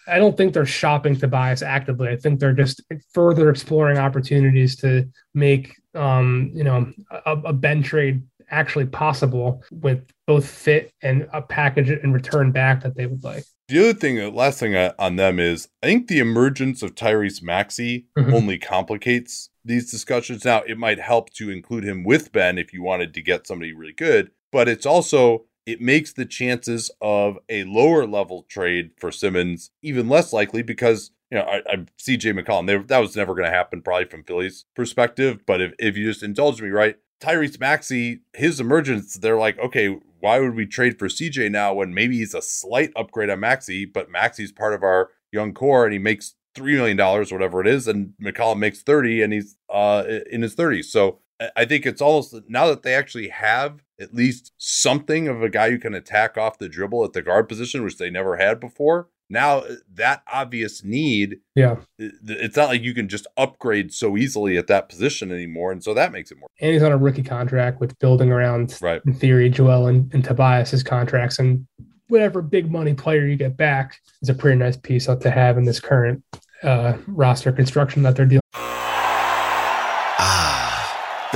I don't think they're shopping Tobias actively. I think they're just further exploring opportunities to make um, you know a, a Ben trade actually possible with both fit and a package and return back that they would like. The other thing, the last thing on them is, I think the emergence of Tyrese Maxey mm-hmm. only complicates these discussions. Now, it might help to include him with Ben if you wanted to get somebody really good, but it's also it makes the chances of a lower level trade for Simmons even less likely because you know I, I CJ McCollum they, that was never going to happen probably from Philly's perspective. But if if you just indulge me, right, Tyrese Maxey, his emergence, they're like, okay, why would we trade for CJ now when maybe he's a slight upgrade on Maxey, but Maxey's part of our young core and he makes three million dollars, whatever it is, and McCollum makes thirty and he's uh in his thirties. So I think it's almost now that they actually have at least something of a guy who can attack off the dribble at the guard position, which they never had before. now uh, that obvious need, Yeah. it's not like you can just upgrade so easily at that position anymore. And so that makes it more And he's on a rookie contract with building around, right. in theory, Joel and, and Tobias's contracts. And whatever big money player you get back is a pretty nice piece to have in this current uh, roster construction that they're dealing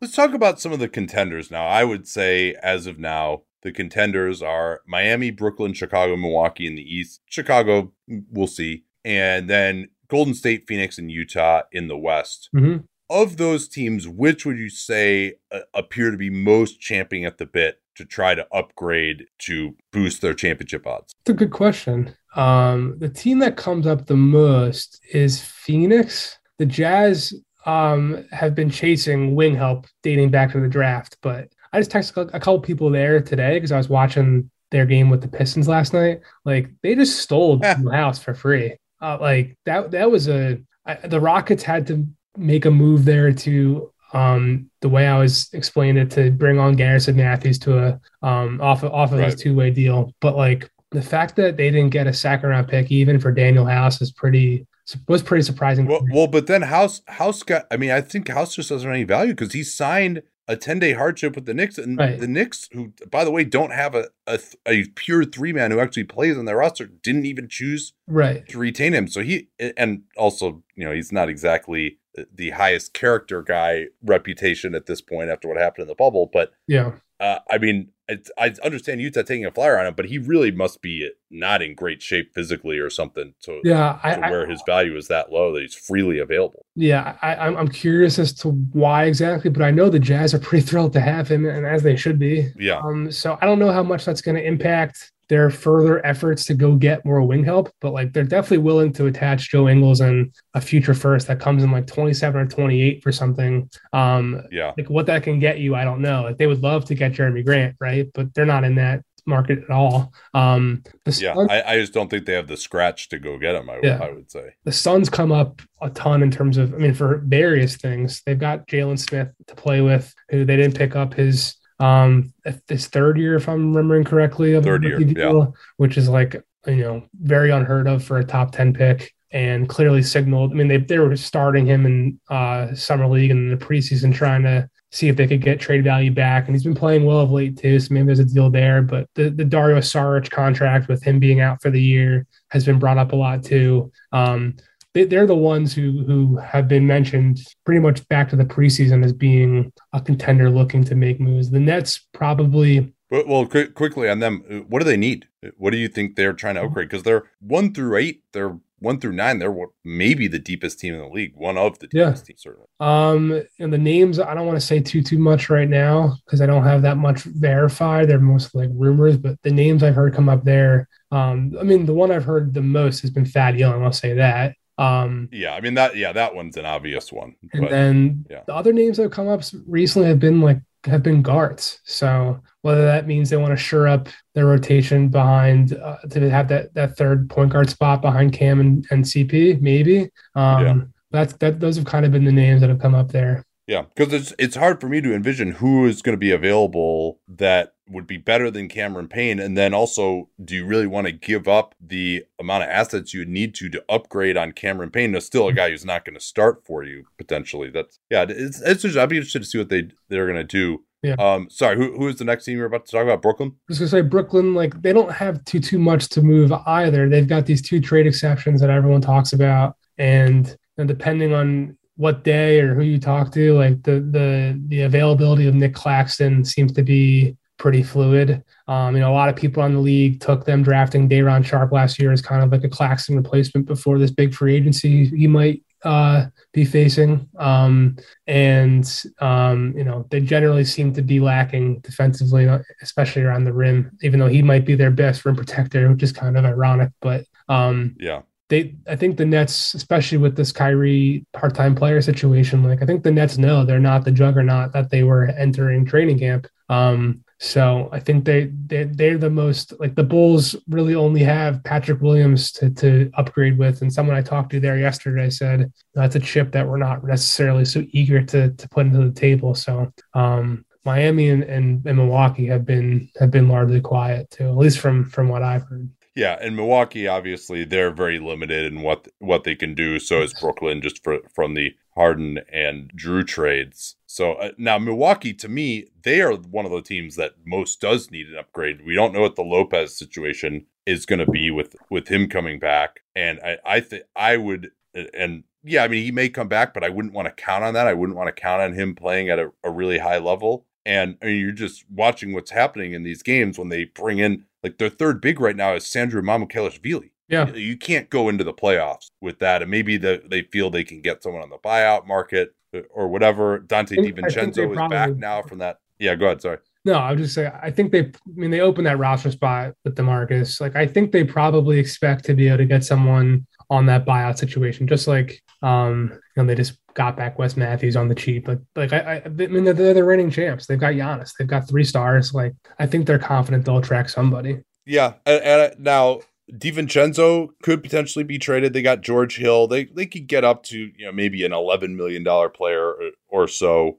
Let's talk about some of the contenders now. I would say, as of now, the contenders are Miami, Brooklyn, Chicago, Milwaukee in the East. Chicago, we'll see. And then Golden State, Phoenix, and Utah in the West. Mhm. Of those teams, which would you say uh, appear to be most champing at the bit to try to upgrade to boost their championship odds? It's a good question. Um, the team that comes up the most is Phoenix. The Jazz um, have been chasing wing help dating back to the draft, but I just texted a couple people there today because I was watching their game with the Pistons last night. Like they just stole Yeah. the house for free. Uh, like that that was a I, the Rockets had to make a move there to um the way I was explaining it to bring on Garrison Matthews to a um off of off of his two way deal. But like the fact that they didn't get a second round pick even for Danuel House is pretty was pretty surprising. Well, well, but then House House got. I mean, I think House just doesn't have any value because he signed a ten day hardship with the Knicks, and Right. the Knicks, who by the way don't have a a, a pure three man who actually plays on their roster, didn't even choose right. to retain him. So he and also you know he's not exactly the highest character guy reputation at this point after what happened in the bubble, but Yeah. uh, I mean, I understand Utah taking a flyer on him, but he really must be not in great shape physically or something to, Yeah. To I, where his value is that low that he's freely available. Yeah, I, I'm I'm curious as to why exactly, but I know the Jazz are pretty thrilled to have him, and as they should be. Yeah. Um, so I don't know how much that's going to impact their further efforts to go get more wing help, but like they're definitely willing to attach Joe Ingles and a future first that comes in like 27 or 28 for something. Um, Yeah. like what that can get you, I don't know. Like they would love to get Jerami Grant, right? But they're not in that market at all. Um, Yeah. Suns- I, I just don't think they have the scratch to go get him, I, Yeah. I would say. the Suns come up a ton in terms of, I mean, for various things. They've got Jalen Smith to play with, who they didn't pick up his um his third year, if I'm remembering correctly, of Third year, rookie yeah. which is like you know very unheard of for a top ten pick. And clearly signaled. I mean, they they were starting him in uh, summer league and the preseason, trying to see if they could get trade value back. And he's been playing well of late too, so maybe there's a deal there. But the the Dario Saric contract with him being out for the year has been brought up a lot too. Um, they, they're the ones who who have been mentioned pretty much back to the preseason as being a contender looking to make moves. The Nets probably But, well, quick, quickly on them, what do they need? What do you think they're trying to upgrade? Because they're one through eight, they're one through nine, they're what- maybe the deepest team in the league, one of the Yeah. teams, certainly. um and the names I don't want to say too too much right now because I don't have that much verified. They're mostly like rumors, but the names I've heard come up there. Um, I mean the one I've heard the most has been Thad Young. I'll say that. Um, Yeah, I mean that. Yeah, that one's an obvious one. And But then yeah. the other names that have come up recently have been like have been guards. So whether that means they want to shore up their rotation behind uh, to have that that third point guard spot behind Cam and, and CP, maybe. Um, Yeah. That's that. Those have kind of been the names that have come up there. Yeah, because it's it's hard for me to envision who is going to be available that would be better than Cameron Payne, and then also, do you really want to give up the amount of assets you would need to to upgrade on Cameron Payne? There's still a guy who's not going to start for you potentially. That's yeah, it's it's. Just, I'd be interested to see what they they're going to do. Yeah. Um. Sorry. Who who is the next team you're about to talk about? Brooklyn. I was gonna say Brooklyn, like they don't have too too much to move either. They've got these two trade exceptions that everyone talks about, and, and depending on what day or who you talk to, like the the the availability of Nic Claxton seems to be pretty fluid. Um, you know, a lot of people on the league took them drafting Day'Ron Sharpe last year as kind of like a Claxton replacement before this big free agency he might uh, be facing. Um, and um, you know, they generally seem to be lacking defensively, especially around the rim, even though he might be their best rim protector, which is kind of ironic. But um, Yeah. They I think the Nets, especially with this Kyrie part-time player situation, like I think the Nets know they're not the juggernaut that they were entering training camp. Um, so I think they they they're the most like the Bulls really only have Patrick Williams to to upgrade with. And someone I talked to there yesterday said that's a chip that we're not necessarily so eager to to put into the table. So um, Miami and, and, and Milwaukee have been have been largely quiet too, at least from from what I've heard. Yeah, and Milwaukee obviously they're very limited in what what they can do. So is Brooklyn just for, from the Harden and Jrue trades. So uh, now Milwaukee, to me, they are one of the teams that most does need an upgrade. We don't know what the Lopez situation is going to be with with him coming back, and I I think I would and yeah, I mean he may come back, but I wouldn't want to count on that. I wouldn't want to count on him playing at a, a really high level. And I mean, you're just watching what's happening in these games when they bring in like their third big right now is Sandro Mamukelashvili. Yeah. You can't go into the playoffs with that. And maybe the, they feel they can get someone on the buyout market uh, or whatever. Donte DiVincenzo is back now from that. Yeah, go ahead. Sorry. No, I would just say I think they. I mean, they opened that roster spot with DeMarcus. Like, I think they probably expect to be able to get someone on that buyout situation, just like um, you know, they just got back Wes Matthews on the cheap. Like, like I, I, I mean, they're, they're the reigning champs. They've got Giannis. They've got three stars. Like, I think they're confident they'll attract somebody. Yeah, and, and uh, now DiVincenzo could potentially be traded. They got George Hill. They they could get up to you know maybe an eleven million dollar player or, or so,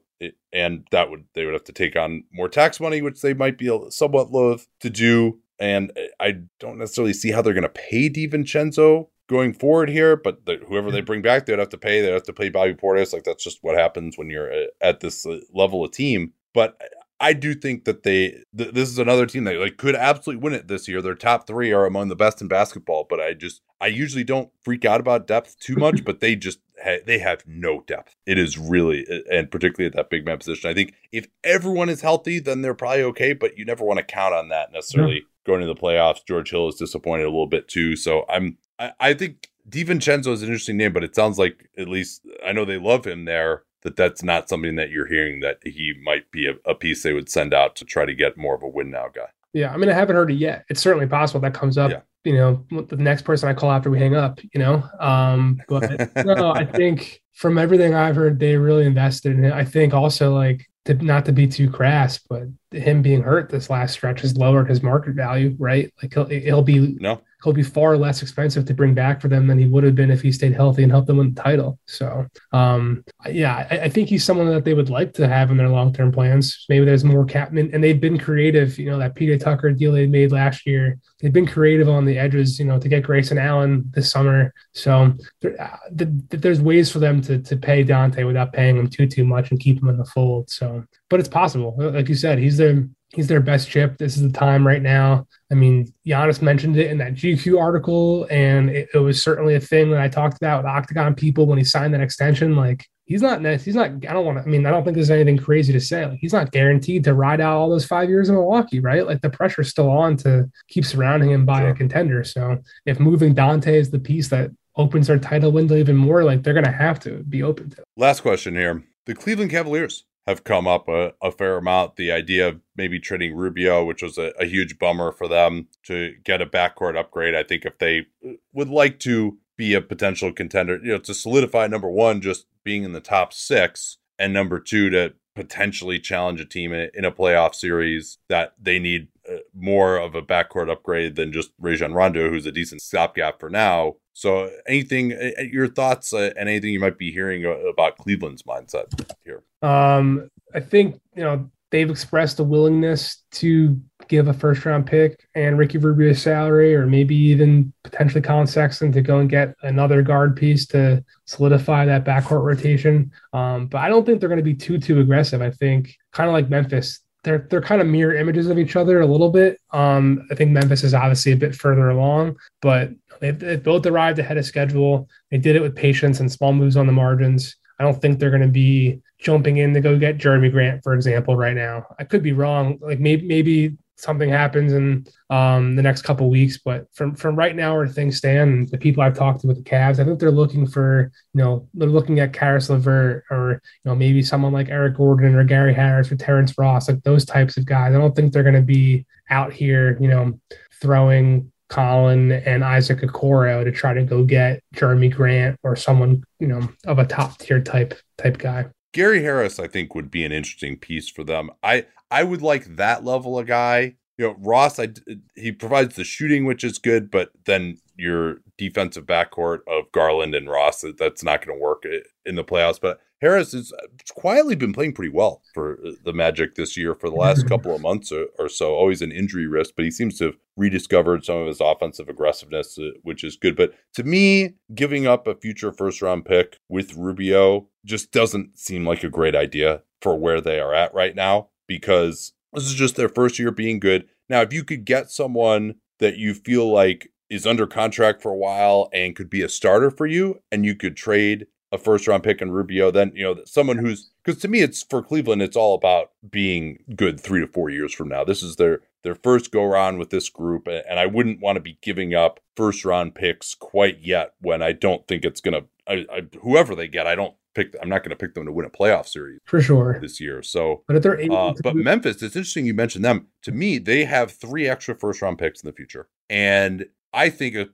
and that would they would have to take on more tax money, which they might be somewhat loath to do. And uh, I don't necessarily see how they're going to pay DiVincenzo going forward here, but the, whoever they bring back, they'd have to pay. They'd have to pay Bobby Portis. Like that's just what happens when you're uh, at this uh, level of team. But I do think that they th- this is another team that like could absolutely win it this year. Their top three are among the best in basketball, but I just I usually don't freak out about depth too much, but they just ha- they have no depth. It is really and particularly at that big man position. I think if everyone is healthy, then they're probably okay, but you never want to count on that necessarily yeah. going to the playoffs. George Hill is disappointed a little bit too, so I'm I, I think DiVincenzo is an interesting name, but it sounds like at least I know they love him there that that's not something that you're hearing that he might be a, a, piece they would send out to try to get more of a win now guy. Yeah, I mean, I haven't heard it yet. It's certainly possible that comes up. Yeah. You know, the next person I call after we hang up. You know, um, but no, I think from everything I've heard, they really invested in it. I think also like to not to be too crass, but him being hurt this last stretch has lowered his market value, right? Like he'll, he'll be no he'll be far less expensive to bring back for them than he would have been if he stayed healthy and helped them win the title. So, um, yeah, I, I, think he's someone that they would like to have in their long term plans. Maybe there's more cap, and they've been creative. You know, that PJ Tucker deal they made last year, they've been creative on the edges. You know, to get Grayson Allen this summer. So there, uh, there's ways for them to to pay Donte without paying him too too much and keep him in the fold. So, but it's possible. Like you said, he's their he's their best chip. This is the time right now. I mean, Giannis mentioned it in that GQ article, and it, it, was certainly a thing that I talked about with Octagon people when he signed that extension. Like, he's not, he's not, I don't want to, I mean, I don't think there's anything crazy to say. Like, he's not guaranteed to ride out all those five years in Milwaukee, right? Like, the pressure's still on to keep surrounding him by sure. a contender. So, if moving Donte is the piece that opens their title window even more, like, they're going to have to be open to. Last question here. The Cleveland Cavaliers have come up a, a, fair amount. The idea of maybe trading Rubio, which was a, a, huge bummer for them to get a backcourt upgrade. I think if they would like to be a potential contender, you know, to solidify number one, just being in the top six, and number two, to potentially challenge a team in, in a playoff series that they need uh, more of a backcourt upgrade than just Rajon Rondo, who's a decent stopgap for now. So, anything, your thoughts, uh, and anything you might be hearing about Cleveland's mindset here? Um, I think you know they've expressed a willingness to give a first round pick and Ricky Rubio's salary, or maybe even potentially Collin Sexton to go and get another guard piece to solidify that backcourt rotation. Um, but I don't think they're going to be too too aggressive. I think kind of like Memphis, they're they're kind of mirror images of each other a little bit. Um, I think Memphis is obviously a bit further along, but they've both arrived ahead of schedule. They did it with patience and small moves on the margins. I don't think they're going to be jumping in to go get Jerami Grant, for example, right now. I could be wrong. Like maybe maybe something happens in um, the next couple weeks, but from from right now where things stand, the people I've talked to with the Cavs, I think they're looking for you know they're looking at Caris LeVert or you know maybe someone like Eric Gordon or Gary Harris or Terrence Ross, like those types of guys. I don't think they're going to be out here, you know, throwing Collin and Isaac Okoro to try to go get Jerami Grant or someone, you know, of a top tier type type guy. Gary Harris, I think, would be an interesting piece for them. I I would like that level of guy. You know, Ross, I he provides the shooting, which is good, but then your defensive backcourt of Garland and Ross, that's not going to work in the playoffs. But Harris has uh, quietly been playing pretty well for uh, the Magic this year for the last mm-hmm. couple of months or, or, so. Always an injury risk, but he seems to have rediscovered some of his offensive aggressiveness, uh, which is good. But to me, giving up a future first round pick with Rubio just doesn't seem like a great idea for where they are at right now because this is just their first year being good. Now, if you could get someone that you feel like is under contract for a while and could be a starter for you, and you could trade a first round pick in Rubio, then you know someone who's because to me it's for Cleveland it's all about being good three to four years from now. This is their their first go around with this group, and I wouldn't want to be giving up first round picks quite yet when I don't think it's gonna. I, I, whoever they get, I don't pick. I'm not going to pick them to win a playoff series for sure this year. So, but if they're able, uh, but Memphis, it's interesting you mentioned them. To me, they have three extra first round picks in the future, and I think a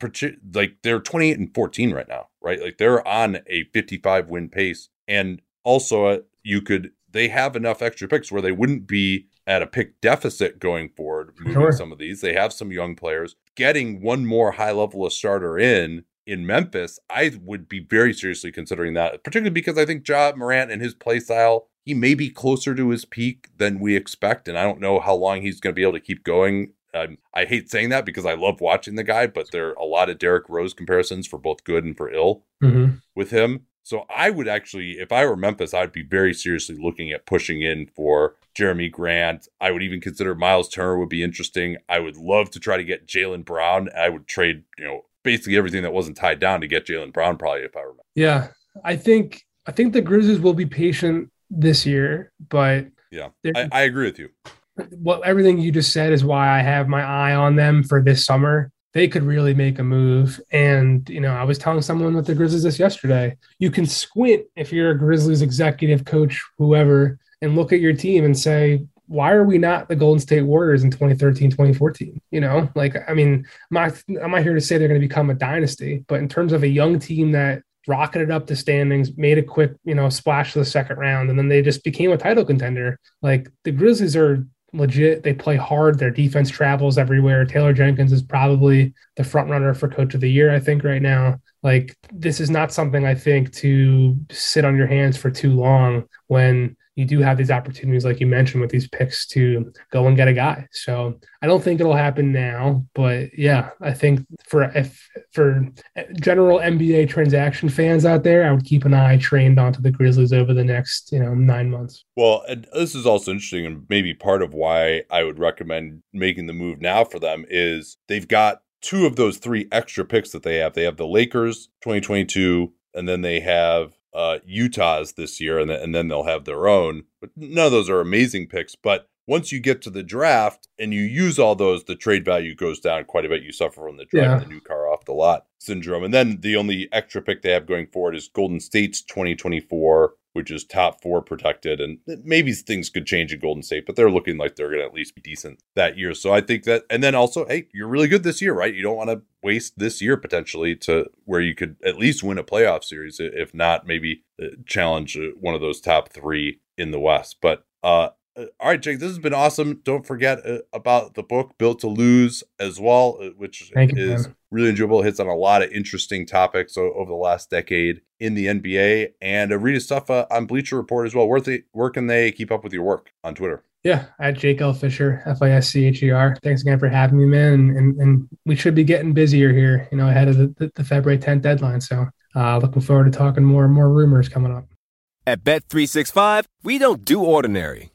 like they're 28 and 14 right now, right? Like they're on a 55 win pace, and also uh, you could they have enough extra picks where they wouldn't be at a pick deficit going forward. Moving sure. some of these, they have some young players. Getting one more high level of starter in in Memphis, I would be very seriously considering that, particularly because I think Ja Morant and his play style, he may be closer to his peak than we expect. And I don't know how long he's going to be able to keep going um, I hate saying that because I love watching the guy, but there are a lot of Derrick Rose comparisons for both good and for ill mm-hmm. with him. So I would actually, if I were Memphis, I'd be very seriously looking at pushing in for Jerami Grant. I would even consider Miles Turner would be interesting. I would love to try to get Jaylen Brown. I would trade, you know, basically everything that wasn't tied down to get Jaylen Brown. Probably if I remember. Yeah, I think I think the Grizzlies will be patient this year, but yeah, I, I agree with you what everything you just said is why I have my eye on them for this summer. They could really make a move. And, you know, I was telling someone with the Grizzlies this yesterday. You can squint if you're a Grizzlies executive coach, whoever, and look at your team and say, why are we not the Golden State Warriors in 2013, 2014? You know, like, I mean, I'm not, I'm not here to say they're going to become a dynasty, but in terms of a young team that rocketed up the standings, made a quick, you know, splash to the second round, and then they just became a title contender. Like the Grizzlies are legit. They play hard. Their defense travels everywhere. Taylor Jenkins is probably the front runner for coach of the year, I think, right now. Like, this is not something I think to sit on your hands for too long when you do have these opportunities, like you mentioned, with these picks to go and get a guy. So I don't think it'll happen now, but yeah, I think for if for general NBA transaction fans out there, I would keep an eye trained onto the Grizzlies over the next you know nine months. Well, this is also interesting, and maybe part of why I would recommend making the move now for them is they've got two of those three extra picks that they have. They have the Lakers 2022, and then they have uh, Utah's this year, and, and then they'll have their own. But none of those are amazing picks. But once you get to the draft and you use all those, the trade value goes down quite a bit. You suffer from the driving yeah. the new car off the lot syndrome. And then the only extra pick they have going forward is Golden State's 2024 which is top four protected. And maybe things could change in Golden State, but they're looking like they're going to at least be decent that year. So I think that, and then also, hey, you're really good this year, right? You don't want to waste this year potentially to where you could at least win a playoff series, if not maybe uh, challenge uh, one of those top three in the West. But uh, uh, all right, Jake, this has been awesome. Don't forget uh, about the book Built to Lose as well, uh, which Thank is you, really enjoyable. It hits on a lot of interesting topics over the last decade in the NBA. And uh, read his stuff uh, on Bleacher Report as well. Where, they, where can they keep up with your work on Twitter? Yeah, at Jake L. Fischer, F I S C H E R. Thanks again for having me, man. And, and, and, we should be getting busier here, you know, ahead of the, the, the February 10th deadline. So uh, looking forward to talking more and more rumors coming up. At Bet365, we don't do ordinary.